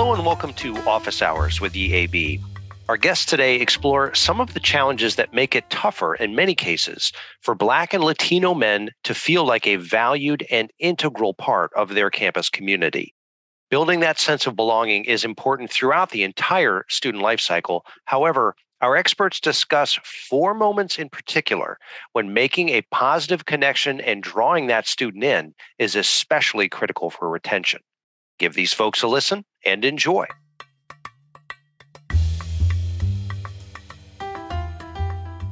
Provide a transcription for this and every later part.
Hello and welcome to Office Hours with EAB. Our guests today explore some of the challenges that make it tougher in many cases for Black and Latino men to feel like a valued and integral part of their campus community. Building that sense of belonging is important throughout the entire student life cycle. However, our experts discuss four moments in particular when making a positive connection and drawing that student in is especially critical for retention. Give these folks a listen and enjoy.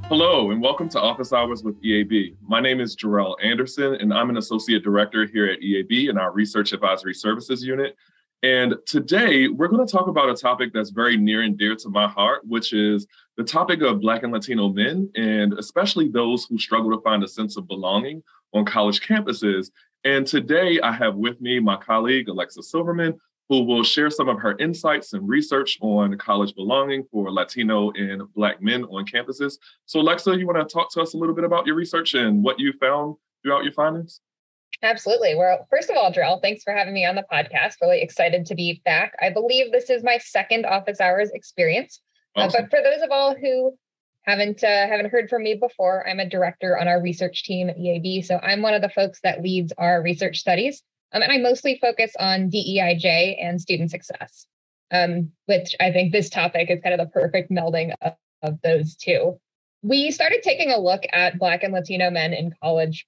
Hello, and welcome to Office Hours with EAB. My name is Jarrell Anderson, and I'm an Associate Director here at EAB in our Research Advisory Services Unit. And today, we're going to talk about a topic that's very near and dear to my heart, which is the topic of Black and Latino men, and especially those who struggle to find a sense of belonging on college campuses and today I have with me my colleague, Alexa Silverman, who will share some of her insights and research on college belonging for Latino and Black men on campuses. So, Alexa, you want to talk to us a little bit about your research and what you found throughout your findings? Absolutely. Well, first of all, Jarrell, thanks for having me on the podcast. Really excited to be back. I believe this is my second office hours experience. Awesome. Uh, but for those of all who haven't uh, haven't heard from me before, I'm a director on our research team at EAB. So I'm one of the folks that leads our research studies, um, and I mostly focus on DEIJ and student success, um, which I think this topic is kind of the perfect melding of, of those two. We started taking a look at Black and Latino men in college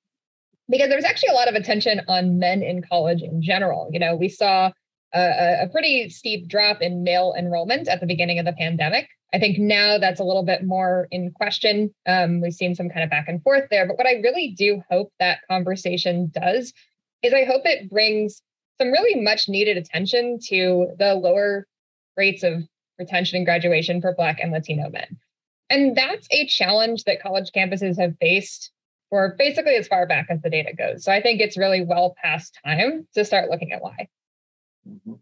because there was actually a lot of attention on men in college in general. You know, we saw a, a pretty steep drop in male enrollment at the beginning of the pandemic. I think now that's a little bit more in question. Um, we've seen some kind of back and forth there. But what I really do hope that conversation does is I hope it brings some really much needed attention to the lower rates of retention and graduation for Black and Latino men. And that's a challenge that college campuses have faced for basically as far back as the data goes. So I think it's really well past time to start looking at why. Mm-hmm.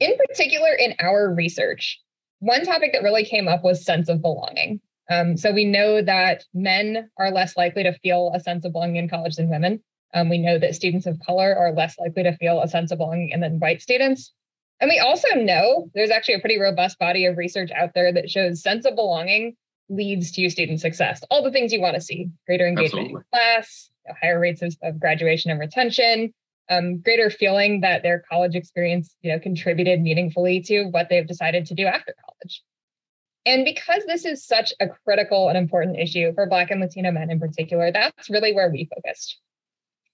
In particular, in our research, one topic that really came up was sense of belonging. Um, so we know that men are less likely to feel a sense of belonging in college than women. Um, we know that students of color are less likely to feel a sense of belonging than white students. And we also know there's actually a pretty robust body of research out there that shows sense of belonging leads to student success. All the things you want to see greater engagement Absolutely. in class, higher rates of, of graduation and retention, um, greater feeling that their college experience, you know, contributed meaningfully to what they've decided to do after college. And because this is such a critical and important issue for Black and Latino men in particular, that's really where we focused.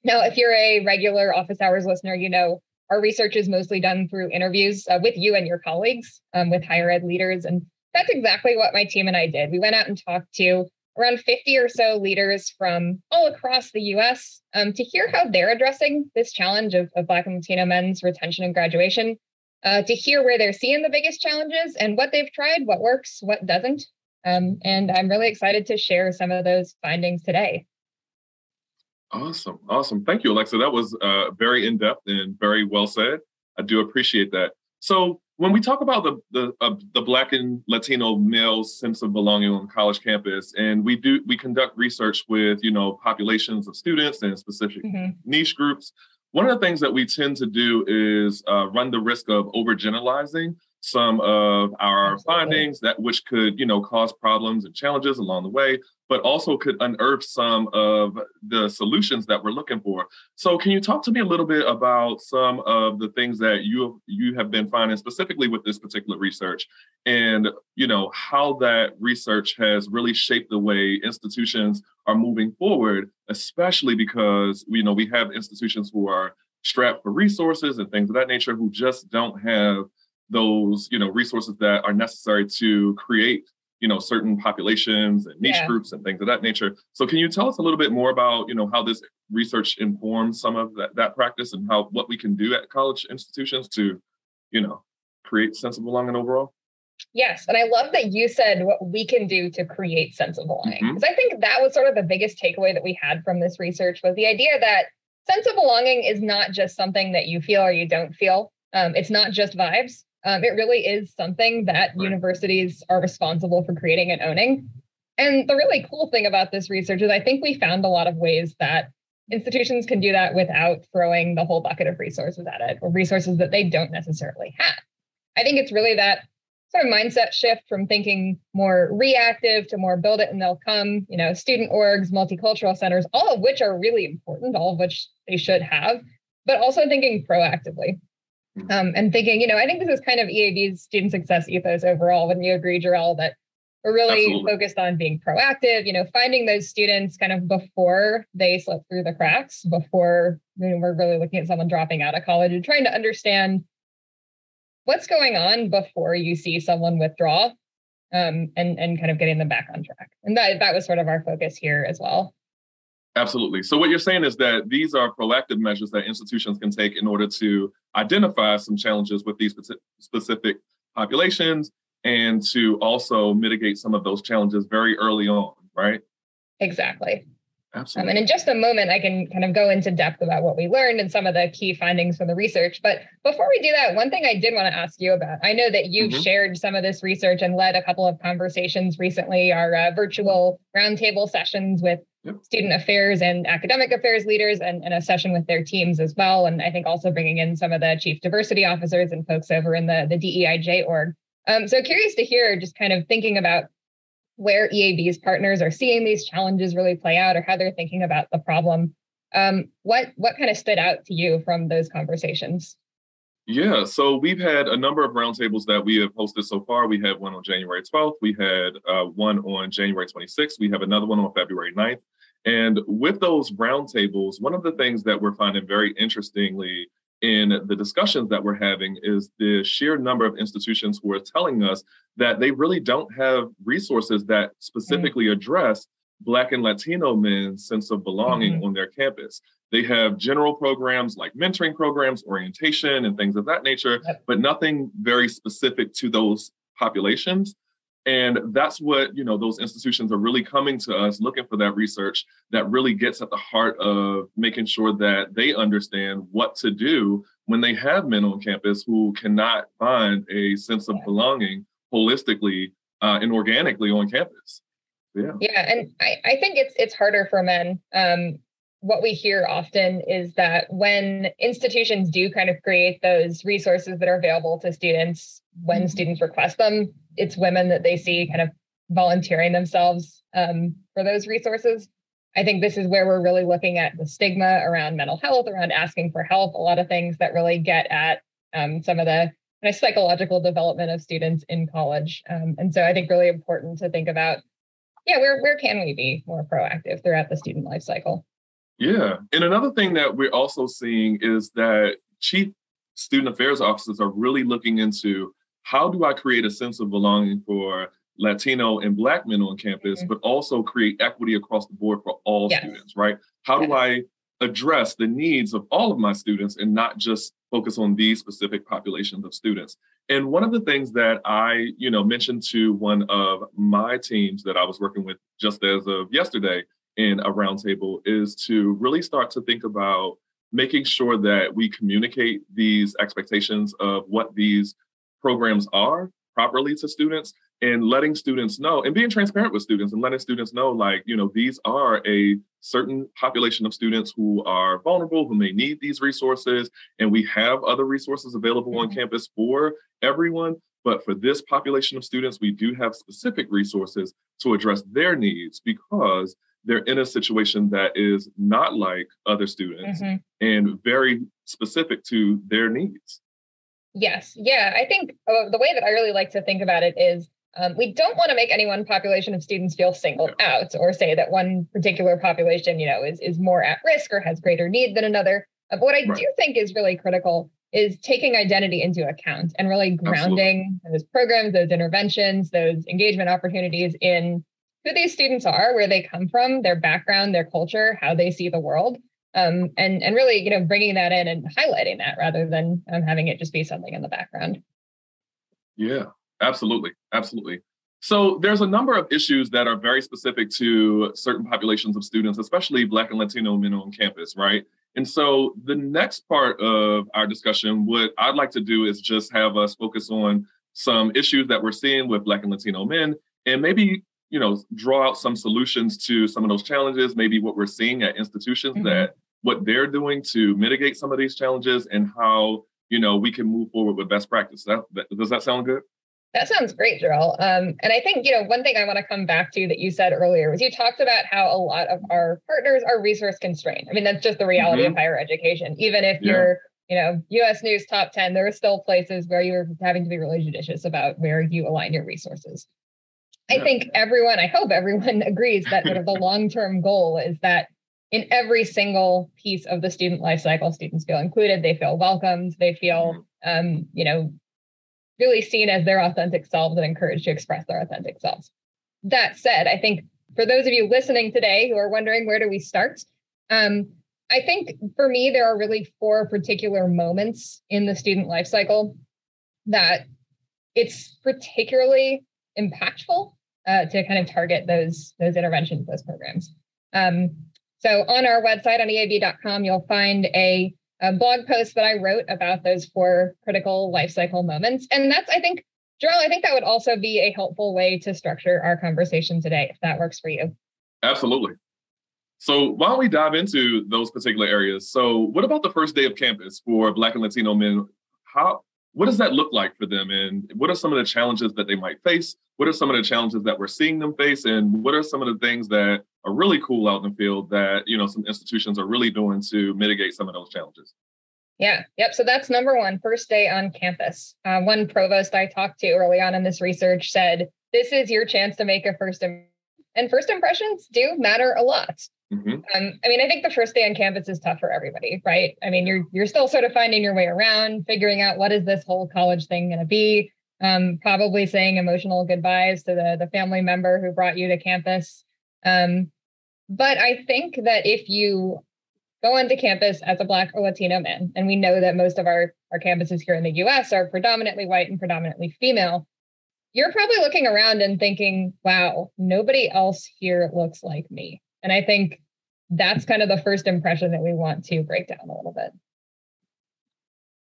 Now, if you're a regular office hours listener, you know our research is mostly done through interviews uh, with you and your colleagues, um, with higher ed leaders. And that's exactly what my team and I did. We went out and talked to around 50 or so leaders from all across the US um, to hear how they're addressing this challenge of, of Black and Latino men's retention and graduation, uh, to hear where they're seeing the biggest challenges and what they've tried, what works, what doesn't. Um, and I'm really excited to share some of those findings today. Awesome. Awesome. Thank you, Alexa. That was uh, very in depth and very well said. I do appreciate that. So, when we talk about the the uh, the Black and Latino males' sense of belonging on college campus, and we do we conduct research with you know populations of students and specific mm-hmm. niche groups. One of the things that we tend to do is uh, run the risk of overgeneralizing some of our findings that which could you know cause problems and challenges along the way but also could unearth some of the solutions that we're looking for. So can you talk to me a little bit about some of the things that you you have been finding specifically with this particular research? And you know how that research has really shaped the way institutions are moving forward especially because you know we have institutions who are strapped for resources and things of that nature who just don't have those you know resources that are necessary to create you know certain populations and niche yeah. groups and things of that nature so can you tell us a little bit more about you know how this research informs some of that, that practice and how what we can do at college institutions to you know create sense of belonging overall Yes. And I love that you said what we can do to create sense of belonging. Because mm-hmm. I think that was sort of the biggest takeaway that we had from this research was the idea that sense of belonging is not just something that you feel or you don't feel. Um, it's not just vibes. Um, it really is something that universities are responsible for creating and owning. And the really cool thing about this research is I think we found a lot of ways that institutions can do that without throwing the whole bucket of resources at it or resources that they don't necessarily have. I think it's really that sort of mindset shift from thinking more reactive to more build it and they'll come, you know, student orgs, multicultural centers, all of which are really important, all of which they should have, but also thinking proactively. Hmm. Um, and thinking, you know, I think this is kind of EAB's student success ethos overall. Wouldn't you agree, Jarrell, that we're really Absolutely. focused on being proactive, you know, finding those students kind of before they slip through the cracks, before you know, we're really looking at someone dropping out of college and trying to understand what's going on before you see someone withdraw um, and and kind of getting them back on track. And that that was sort of our focus here as well. Absolutely. So what you're saying is that these are proactive measures that institutions can take in order to identify some challenges with these specific populations and to also mitigate some of those challenges very early on, right? Exactly. Absolutely. Um, and in just a moment, I can kind of go into depth about what we learned and some of the key findings from the research. But before we do that, one thing I did want to ask you about I know that you've mm-hmm. shared some of this research and led a couple of conversations recently, our uh, virtual roundtable sessions with yep. student affairs and academic affairs leaders, and, and a session with their teams as well. And I think also bringing in some of the chief diversity officers and folks over in the, the DEIJ org. Um, so curious to hear just kind of thinking about where EAB's partners are seeing these challenges really play out or how they're thinking about the problem. Um, what what kind of stood out to you from those conversations? Yeah, so we've had a number of roundtables that we have hosted so far. We had one on January 12th. We had uh, one on January 26th. We have another one on February 9th. And with those roundtables, one of the things that we're finding very interestingly in the discussions that we're having is the sheer number of institutions who are telling us that they really don't have resources that specifically address Black and Latino men's sense of belonging mm-hmm. on their campus. They have general programs like mentoring programs, orientation, and things of that nature, but nothing very specific to those populations. And that's what, you know, those institutions are really coming to us looking for that research that really gets at the heart of making sure that they understand what to do when they have men on campus who cannot find a sense of belonging holistically uh, and organically on campus. Yeah. Yeah. And I, I think it's it's harder for men. Um, what we hear often is that when institutions do kind of create those resources that are available to students when mm-hmm. students request them, it's women that they see kind of volunteering themselves um, for those resources. I think this is where we're really looking at the stigma around mental health, around asking for help, a lot of things that really get at um, some of the kind of psychological development of students in college. Um, and so I think really important to think about, yeah, where where can we be more proactive throughout the student life cycle? Yeah. And another thing that we're also seeing is that chief student affairs officers are really looking into how do I create a sense of belonging for Latino and Black men on campus, mm-hmm. but also create equity across the board for all yes. students, right? How yes. do I address the needs of all of my students and not just focus on these specific populations of students? And one of the things that I, you know, mentioned to one of my teams that I was working with just as of yesterday in a roundtable is to really start to think about making sure that we communicate these expectations of what these programs are properly to students and letting students know and being transparent with students and letting students know like you know these are a certain population of students who are vulnerable who may need these resources and we have other resources available mm-hmm. on campus for everyone but for this population of students we do have specific resources to address their needs because they're in a situation that is not like other students mm-hmm. and very specific to their needs. Yes. Yeah. I think uh, the way that I really like to think about it is um, we don't want to make any one population of students feel singled out or say that one particular population, you know, is, is more at risk or has greater need than another. Uh, but what I right. do think is really critical is taking identity into account and really grounding Absolutely. those programs, those interventions, those engagement opportunities in who these students are, where they come from, their background, their culture, how they see the world, um, and and really, you know, bringing that in and highlighting that rather than um, having it just be something in the background. Yeah, absolutely, absolutely. So there's a number of issues that are very specific to certain populations of students, especially Black and Latino men on campus, right? And so the next part of our discussion, what I'd like to do is just have us focus on some issues that we're seeing with Black and Latino men, and maybe you know draw out some solutions to some of those challenges maybe what we're seeing at institutions mm-hmm. that what they're doing to mitigate some of these challenges and how you know, we can move forward with best practice. That, that does that sound good? That sounds great, Jarrell. Um, and I think, you know, one thing I want to come back to that you said earlier was you talked about how a lot of our partners are resource constrained. I mean, that's just the reality mm-hmm. of higher education. Even if yeah. you're, you know, US News top 10, there are still places where you're having to be really judicious about where you align your resources. I think everyone, I hope everyone agrees that sort of the long-term goal is that in every single piece of the student life cycle, students feel included, they feel welcomed, they feel mm-hmm. um, you know, really seen as their authentic selves and encouraged to express their authentic selves. That said, I think for those of you listening today who are wondering where do we start, um, I think for me there are really four particular moments in the student life cycle that it's particularly impactful uh, to kind of target those those interventions, those programs. Um, so on our website on eab.com, you'll find a a blog post that I wrote about those four critical life cycle moments. And that's, I think, Jarrell, I think that would also be a helpful way to structure our conversation today, if that works for you. Absolutely. So why don't we dive into those particular areas? So what about the first day of campus for Black and Latino men? How what does that look like for them? And what are some of the challenges that they might face? What are some of the challenges that we're seeing them face? And what are some of the things that are really cool out in the field that, you know, some institutions are really doing to mitigate some of those challenges? Yeah. Yep. So that's number one, first day on campus. Uh, one provost I talked to early on in this research said, this is your chance to make a first and first impressions do matter a lot. Mm-hmm. Um, I mean, I think the first day on campus is tough for everybody, right? I mean, you're you're still sort of finding your way around, figuring out what is this whole college thing going to be. Um, probably saying emotional goodbyes to the the family member who brought you to campus. Um, but I think that if you go onto campus as a Black or Latino man, and we know that most of our our campuses here in the U.S. are predominantly white and predominantly female, you're probably looking around and thinking, "Wow, nobody else here looks like me." And I think that's kind of the first impression that we want to break down a little bit.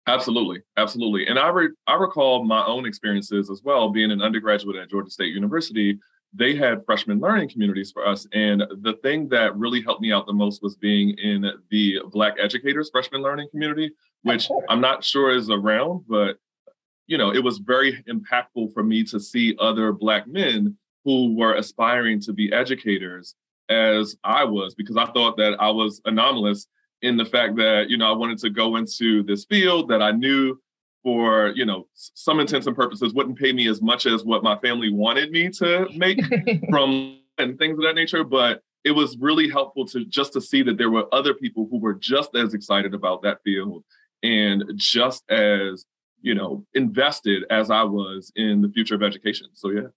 Absolutely, absolutely. And I re- I recall my own experiences as well. Being an undergraduate at Georgia State University, they had freshman learning communities for us, and the thing that really helped me out the most was being in the Black educators freshman learning community, which I'm not sure is around, but you know, it was very impactful for me to see other Black men who were aspiring to be educators as I was because I thought that I was anomalous in the fact that you know I wanted to go into this field that I knew for you know some intents and purposes wouldn't pay me as much as what my family wanted me to make from and things of that nature but it was really helpful to just to see that there were other people who were just as excited about that field and just as you know invested as I was in the future of education so yeah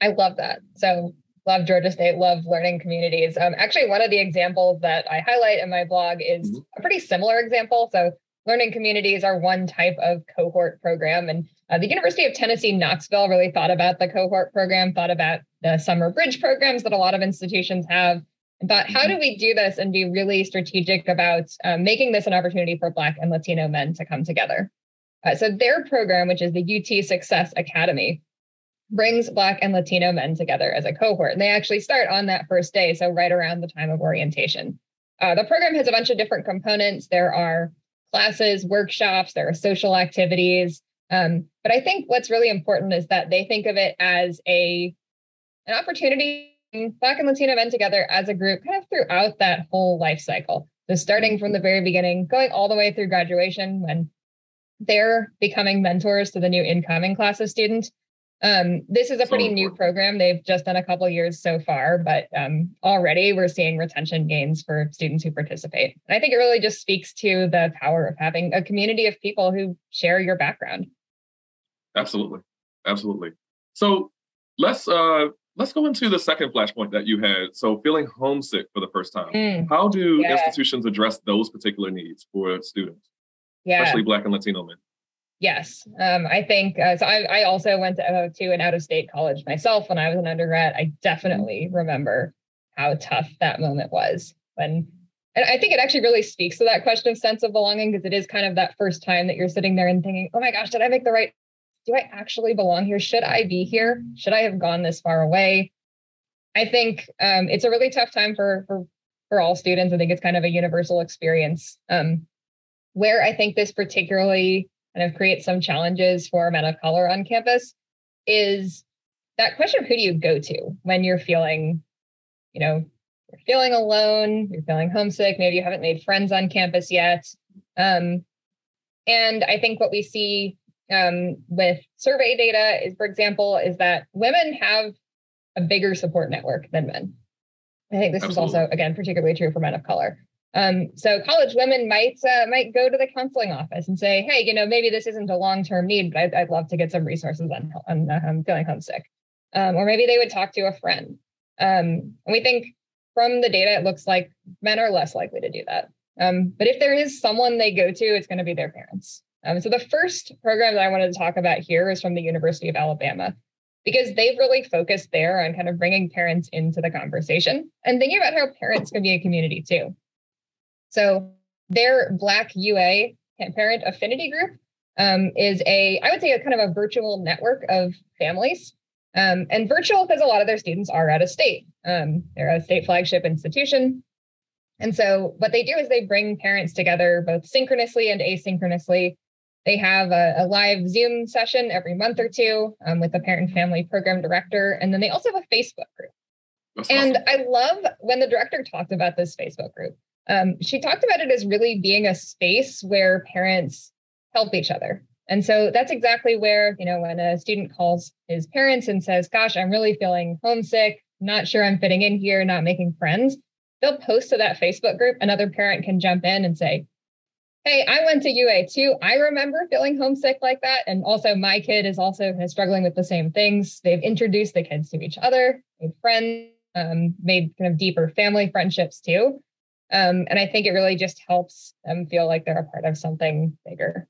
I love that so love Georgia State, love learning communities. Um, actually, one of the examples that I highlight in my blog is mm-hmm. a pretty similar example. So, learning communities are one type of cohort program. And uh, the University of Tennessee, Knoxville really thought about the cohort program, thought about the summer bridge programs that a lot of institutions have, and thought, how mm-hmm. do we do this and be really strategic about um, making this an opportunity for Black and Latino men to come together? Uh, so, their program, which is the UT Success Academy, brings Black and Latino men together as a cohort. And they actually start on that first day, so right around the time of orientation. Uh, the program has a bunch of different components. There are classes, workshops, there are social activities. Um, but I think what's really important is that they think of it as a an opportunity Black and Latino men together as a group kind of throughout that whole life cycle. So starting from the very beginning, going all the way through graduation when they're becoming mentors to the new incoming class of students um, this is a pretty so new program. They've just done a couple years so far, but um, already we're seeing retention gains for students who participate. And I think it really just speaks to the power of having a community of people who share your background. Absolutely, absolutely. So let's uh, let's go into the second flashpoint that you had. So feeling homesick for the first time. Mm, How do yeah. institutions address those particular needs for students, yeah. especially Black and Latino men? Yes, um, I think uh, so. I, I also went to, uh, to an out of state college myself when I was an undergrad. I definitely remember how tough that moment was when, and I think it actually really speaks to that question of sense of belonging because it is kind of that first time that you're sitting there and thinking, oh my gosh, did I make the right? Do I actually belong here? Should I be here? Should I have gone this far away? I think um, it's a really tough time for for for all students. I think it's kind of a universal experience. Um, where I think this particularly kind of create some challenges for men of color on campus is that question of who do you go to when you're feeling, you know, you're feeling alone, you're feeling homesick, maybe you haven't made friends on campus yet. Um, and I think what we see um, with survey data is, for example, is that women have a bigger support network than men. I think this Absolutely. is also, again, particularly true for men of color. Um, so college women might uh, might go to the counseling office and say, "Hey, you know, maybe this isn't a long term need, but I'd, I'd, love to get some resources on, on uh, I'm feeling homesick." Um, or maybe they would talk to a friend. Um, and we think from the data, it looks like men are less likely to do that. Um, but if there is someone they go to, it's going to be their parents. Um, so the first program that I wanted to talk about here is from the University of Alabama because they've really focused there on kind of bringing parents into the conversation and thinking about how parents can be a community too. So their Black UA parent affinity group um, is a, I would say, a kind of a virtual network of families. Um, and virtual because a lot of their students are out of state. Um, they're a state flagship institution. And so what they do is they bring parents together both synchronously and asynchronously. They have a, a live Zoom session every month or two um, with the parent and family program director. And then they also have a Facebook group. That's and awesome. I love when the director talked about this Facebook group. Um, she talked about it as really being a space where parents help each other. And so that's exactly where, you know, when a student calls his parents and says, Gosh, I'm really feeling homesick, not sure I'm fitting in here, not making friends, they'll post to that Facebook group. Another parent can jump in and say, Hey, I went to UA too. I remember feeling homesick like that. And also, my kid is also kind of struggling with the same things. They've introduced the kids to each other, made friends, um, made kind of deeper family friendships too. Um, and I think it really just helps them feel like they're a part of something bigger.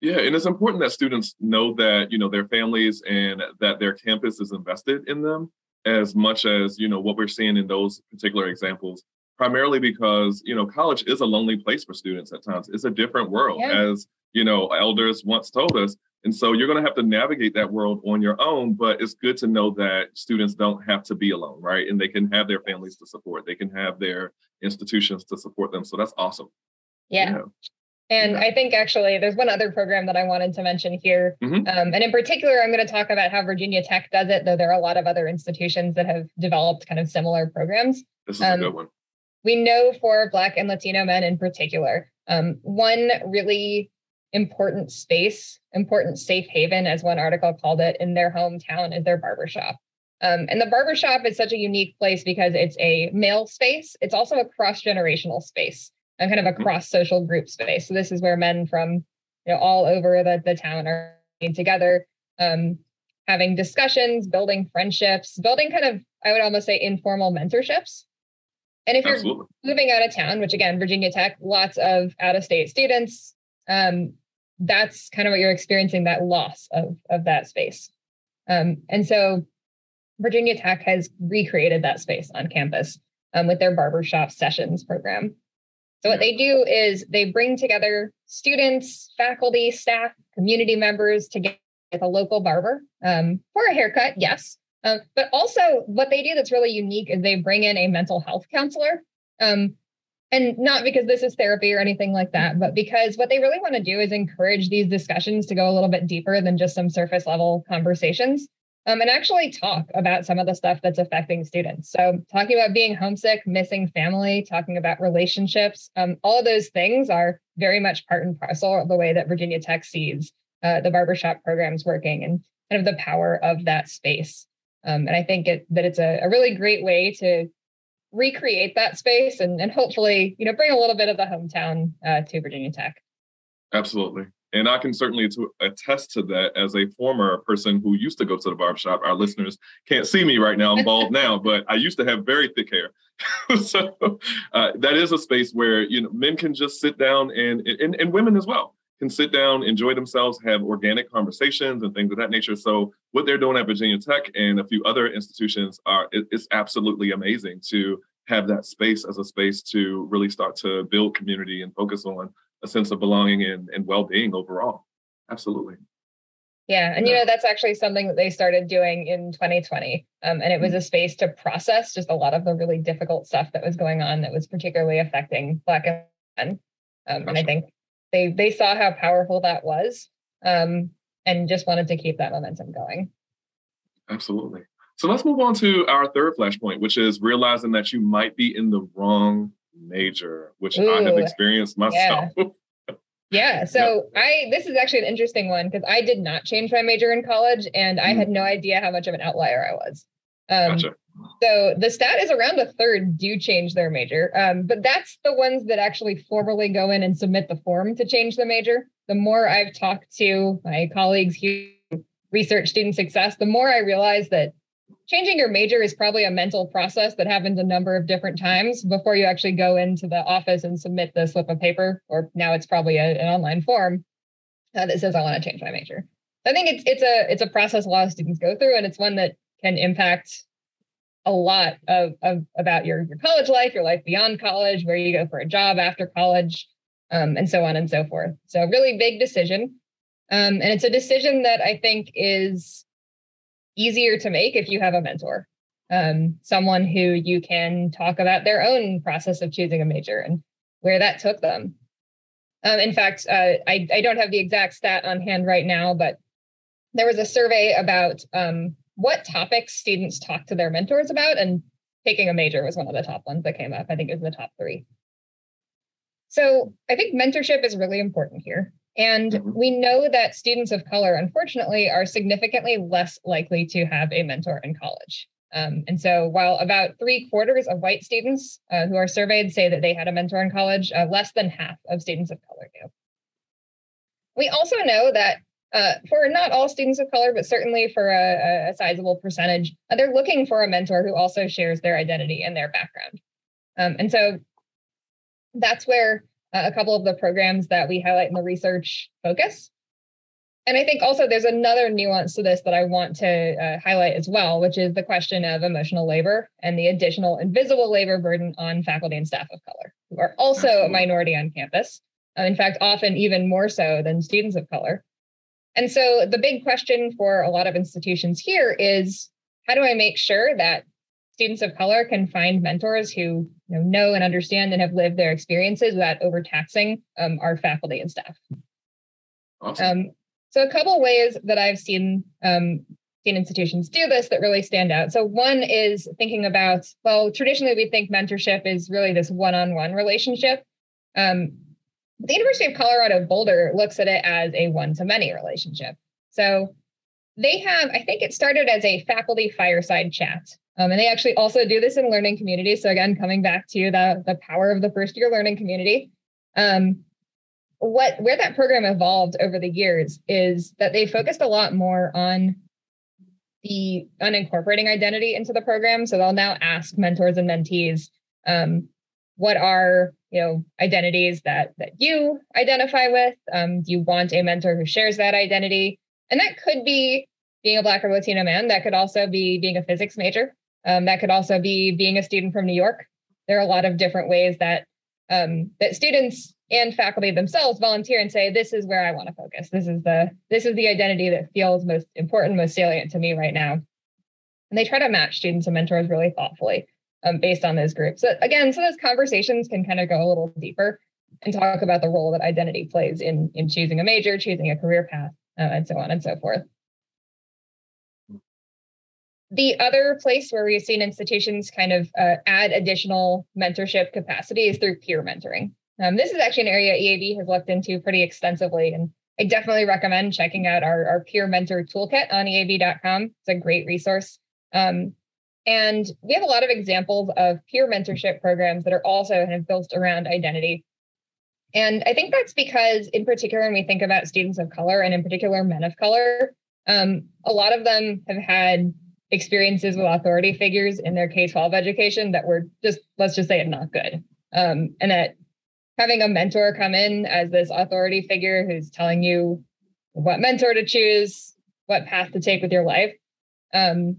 Yeah, and it's important that students know that you know their families and that their campus is invested in them as much as you know what we're seeing in those particular examples. Primarily because you know college is a lonely place for students at times. It's a different world, yeah. as you know elders once told us. And so you're going to have to navigate that world on your own, but it's good to know that students don't have to be alone, right? And they can have their families to support, they can have their institutions to support them. So that's awesome. Yeah. Know? And yeah. I think actually there's one other program that I wanted to mention here. Mm-hmm. Um, and in particular, I'm going to talk about how Virginia Tech does it, though there are a lot of other institutions that have developed kind of similar programs. This is um, a good one. We know for Black and Latino men in particular, um, one really important space, important safe haven, as one article called it, in their hometown is their barbershop. Um, and the barbershop is such a unique place because it's a male space. It's also a cross generational space and kind of a mm-hmm. cross social group space. So this is where men from you know all over the, the town are together, um, having discussions, building friendships, building kind of I would almost say informal mentorships. And if Absolutely. you're moving out of town, which again, Virginia Tech, lots of out of state students, um, that's kind of what you're experiencing that loss of of that space. Um, and so virginia tech has recreated that space on campus um, with their barbershop sessions program. So what they do is they bring together students faculty staff community members to get a local barber um, for a haircut yes. Uh, but also what they do that's really unique is they bring in a mental health counselor um, and not because this is therapy or anything like that, but because what they really want to do is encourage these discussions to go a little bit deeper than just some surface level conversations um, and actually talk about some of the stuff that's affecting students. So, talking about being homesick, missing family, talking about relationships, um, all of those things are very much part and parcel of the way that Virginia Tech sees uh, the barbershop programs working and kind of the power of that space. Um, and I think it, that it's a, a really great way to recreate that space and, and hopefully, you know, bring a little bit of the hometown uh, to Virginia Tech. Absolutely. And I can certainly to attest to that as a former person who used to go to the barbershop. Our listeners can't see me right now. I'm bald now, but I used to have very thick hair. so uh, that is a space where you know men can just sit down and, and and women as well can sit down, enjoy themselves, have organic conversations and things of that nature. So what they're doing at Virginia Tech and a few other institutions are it, it's absolutely amazing to have that space as a space to really start to build community and focus on a sense of belonging and, and well-being overall. Absolutely. Yeah, and you know that's actually something that they started doing in 2020, um, and it was mm-hmm. a space to process just a lot of the really difficult stuff that was going on that was particularly affecting Black men. Um, and I think they they saw how powerful that was um, and just wanted to keep that momentum going. Absolutely. So let's move on to our third flashpoint, which is realizing that you might be in the wrong major, which Ooh, I have experienced myself. Yeah. Yeah. So yeah. I this is actually an interesting one because I did not change my major in college and I mm. had no idea how much of an outlier I was. Um, gotcha. So the stat is around a third do change their major, um, but that's the ones that actually formally go in and submit the form to change the major. The more I've talked to my colleagues here, research student success, the more I realize that changing your major is probably a mental process that happens a number of different times before you actually go into the office and submit the slip of paper, or now it's probably a, an online form uh, that says I want to change my major. I think it's it's a it's a process a lot of students go through, and it's one that can impact a lot of, of about your, your college life, your life beyond college, where you go for a job after college, um, and so on and so forth. So a really big decision. Um, and it's a decision that I think is easier to make if you have a mentor, um, someone who you can talk about their own process of choosing a major and where that took them. Um, in fact, uh, I, I don't have the exact stat on hand right now, but there was a survey about um, what topics students talk to their mentors about, and taking a major was one of the top ones that came up. I think it was the top three. So I think mentorship is really important here. And mm-hmm. we know that students of color, unfortunately, are significantly less likely to have a mentor in college. Um, and so, while about three quarters of white students uh, who are surveyed say that they had a mentor in college, uh, less than half of students of color do. We also know that uh, for not all students of color, but certainly for a, a sizable percentage, uh, they're looking for a mentor who also shares their identity and their background. Um, and so that's where uh, a couple of the programs that we highlight in the research focus. And I think also there's another nuance to this that I want to uh, highlight as well, which is the question of emotional labor and the additional invisible labor burden on faculty and staff of color, who are also Absolutely. a minority on campus. Uh, in fact, often even more so than students of color. And so the big question for a lot of institutions here is how do I make sure that students of color can find mentors who you know, know and understand and have lived their experiences without overtaxing um, our faculty and staff? Awesome. Um, so a couple ways that I've seen um, seen institutions do this that really stand out. So one is thinking about well, traditionally we think mentorship is really this one-on-one relationship. Um, the University of Colorado Boulder looks at it as a one to many relationship. So they have, I think it started as a faculty fireside chat. Um, and they actually also do this in learning communities. So again, coming back to the, the power of the first year learning community. Um, what where that program evolved over the years is that they focused a lot more on the unincorporating identity into the program. So they'll now ask mentors and mentees, um, what are you know identities that that you identify with. Um, do you want a mentor who shares that identity? And that could be being a black or latino man. That could also be being a physics major. Um, that could also be being a student from new york. There are a lot of different ways that um, that students and faculty themselves volunteer and say this is where i want to focus. This is the this is the identity that feels most important most salient to me right now. And they try to match students and mentors really thoughtfully um, based on those groups. So again, so those conversations can kind of go a little deeper and talk about the role that identity plays in in choosing a major, choosing a career path, uh, and so on and so forth. The other place where we've seen institutions kind of uh, add additional mentorship capacity is through peer mentoring. Um, this is actually an area EAB has looked into pretty extensively, and I definitely recommend checking out our, our peer mentor toolkit on EAB.com. It's a great resource. Um, and we have a lot of examples of peer mentorship programs that are also kind of built around identity. And I think that's because, in particular, when we think about students of color and in particular men of color, um, a lot of them have had experiences with authority figures in their K 12 education that were just, let's just say it, not good. Um, and that having a mentor come in as this authority figure who's telling you what mentor to choose, what path to take with your life, um,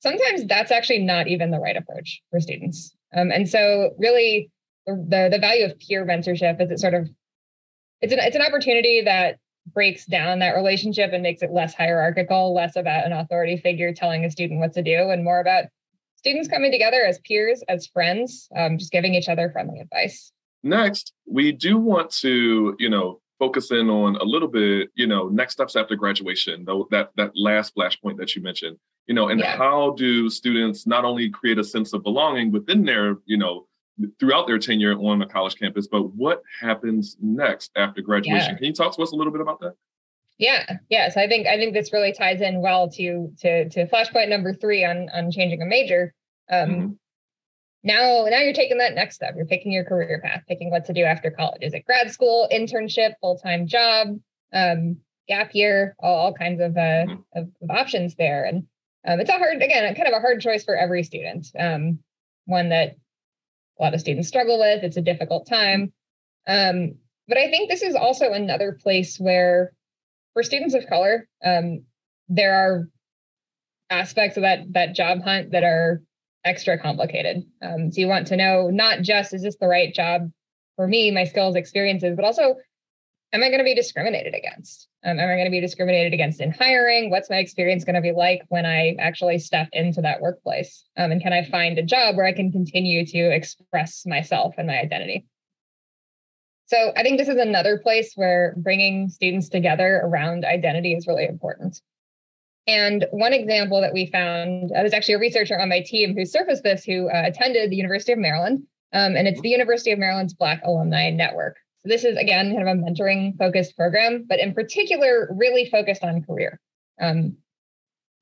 sometimes that's actually not even the right approach for students. Um, and so really the, the value of peer mentorship is it sort of it's an it's an opportunity that breaks down that relationship and makes it less hierarchical, less about an authority figure telling a student what to do, and more about students coming together as peers, as friends, um, just giving each other friendly advice. next, we do want to, you know, focus in on a little bit, you know, next steps after graduation, though that that last flashpoint that you mentioned, you know, and yeah. how do students not only create a sense of belonging within their, you know, throughout their tenure on a college campus, but what happens next after graduation? Yeah. Can you talk to us a little bit about that? Yeah, yes, I think I think this really ties in well to to to flashpoint number three on on changing a major. Um, mm-hmm. Now, now you're taking that next step. You're picking your career path, picking what to do after college. Is it grad school, internship, full time job, um, gap year, all, all kinds of, uh, mm-hmm. of, of options there. And um, it's a hard, again, kind of a hard choice for every student. Um, one that a lot of students struggle with. It's a difficult time. Um, but I think this is also another place where, for students of color, um, there are aspects of that that job hunt that are extra complicated. Um, so you want to know not just is this the right job for me, my skills, experiences, but also am I going to be discriminated against? Um, am I going to be discriminated against in hiring? What's my experience going to be like when I actually step into that workplace? Um, and can I find a job where I can continue to express myself and my identity? So I think this is another place where bringing students together around identity is really important. And one example that we found, uh, there's actually a researcher on my team who surfaced this who uh, attended the University of Maryland. Um, and it's the University of Maryland's Black Alumni Network. This is, again, kind of a mentoring focused program, but in particular, really focused on career. Um,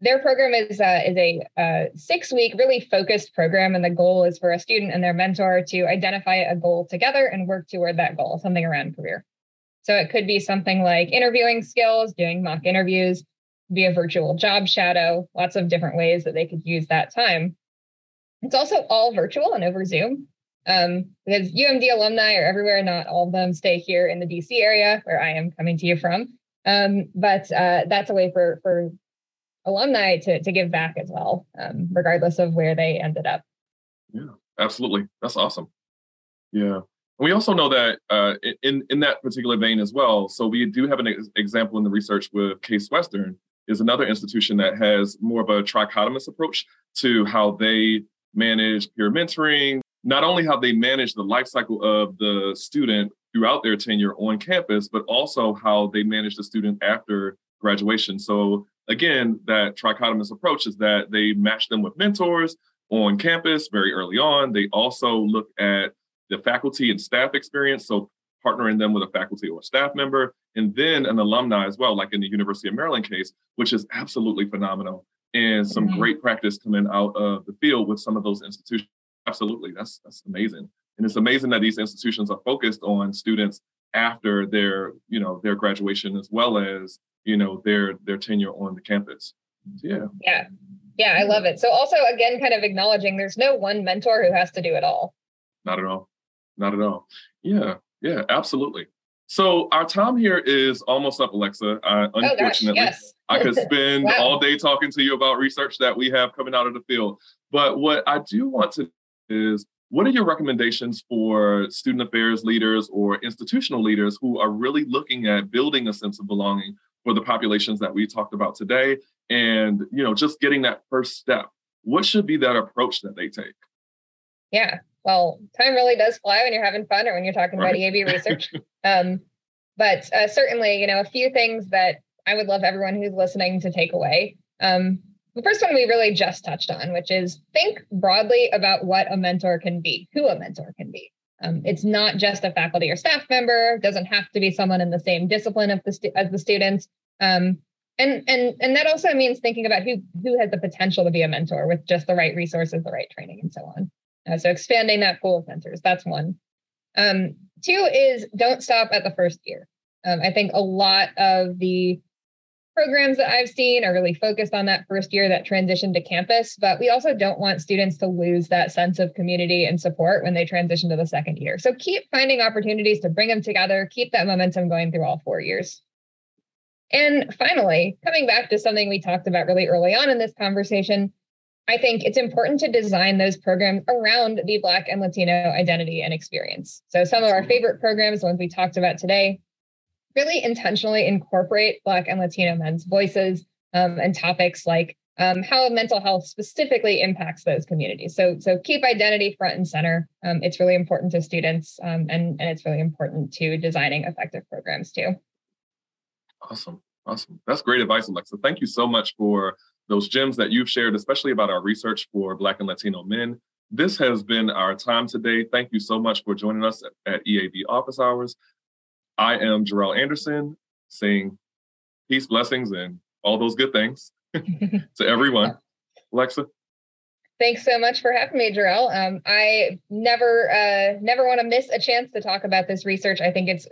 their program is, uh, is a uh, six week, really focused program. And the goal is for a student and their mentor to identify a goal together and work toward that goal, something around career. So it could be something like interviewing skills, doing mock interviews, be a virtual job shadow, lots of different ways that they could use that time. It's also all virtual and over Zoom um, because UMD alumni are everywhere. Not all of them stay here in the DC area where I am coming to you from. Um, but uh, that's a way for for alumni to to give back as well, um, regardless of where they ended up. Yeah, absolutely. That's awesome. Yeah. We also know that uh, in in that particular vein as well. So we do have an ex- example in the research with Case Western, is another institution that has more of a trichotomous approach to how they manage peer mentoring, not only how they manage the life cycle of the student throughout their tenure on campus, but also how they manage the student after graduation. So again, that trichotomous approach is that they match them with mentors on campus very early on. They also look at the faculty and staff experience. So partnering them with a faculty or staff member, and then an alumni as well, like in the University of Maryland case, which is absolutely phenomenal. And some mm-hmm. great practice coming out of the field with some of those institutions. Absolutely, that's that's amazing. And it's amazing that these institutions are focused on students after their, you know, their graduation as well as, you know, their their tenure on the campus. Yeah. Yeah. Yeah, I love it. So also again, kind of acknowledging there's no one mentor who has to do it all. Not at all. Not at all. Yeah. Yeah, absolutely. So our time here is almost up, Alexa. Uh, unfortunately, oh gosh, yes. I could spend wow. all day talking to you about research that we have coming out of the field. But what I do want to is what are your recommendations for student affairs leaders or institutional leaders who are really looking at building a sense of belonging for the populations that we talked about today and you know just getting that first step what should be that approach that they take yeah well, time really does fly when you're having fun or when you're talking right. about EAB research. um, but uh, certainly, you know, a few things that I would love everyone who's listening to take away. Um, the first one we really just touched on, which is think broadly about what a mentor can be, who a mentor can be. Um, it's not just a faculty or staff member; doesn't have to be someone in the same discipline of the stu- as the students. Um, and and and that also means thinking about who who has the potential to be a mentor with just the right resources, the right training, and so on. Uh, so expanding that pool of mentors, that's one. Um, two is don't stop at the first year. Um, I think a lot of the programs that I've seen are really focused on that first year, that transition to campus, but we also don't want students to lose that sense of community and support when they transition to the second year. So keep finding opportunities to bring them together, keep that momentum going through all four years. And finally, coming back to something we talked about really early on in this conversation, I think it's important to design those programs around the Black and Latino identity and experience. So, some of our favorite programs, the ones we talked about today, really intentionally incorporate Black and Latino men's voices um, and topics like um, how mental health specifically impacts those communities. So, so keep identity front and center. Um, it's really important to students, um, and and it's really important to designing effective programs too. Awesome, awesome. That's great advice, Alexa. Thank you so much for those gems that you've shared, especially about our research for Black and Latino men. This has been our time today. Thank you so much for joining us at, at EAB Office Hours. I am Jarrell Anderson, saying peace, blessings, and all those good things to everyone. Alexa. Thanks so much for having me, Jarrell. Um, I never, uh, never want to miss a chance to talk about this research. I think it's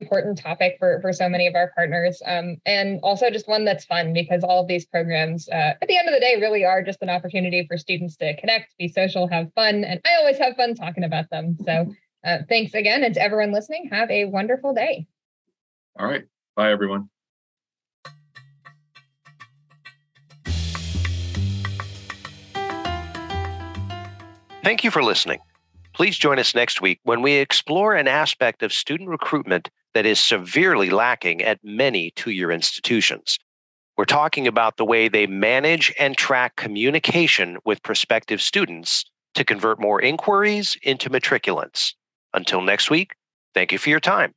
important topic for for so many of our partners um, and also just one that's fun because all of these programs uh, at the end of the day really are just an opportunity for students to connect be social have fun and i always have fun talking about them so uh, thanks again and to everyone listening have a wonderful day all right bye everyone Thank you for listening. Please join us next week when we explore an aspect of student recruitment that is severely lacking at many two year institutions. We're talking about the way they manage and track communication with prospective students to convert more inquiries into matriculants. Until next week, thank you for your time.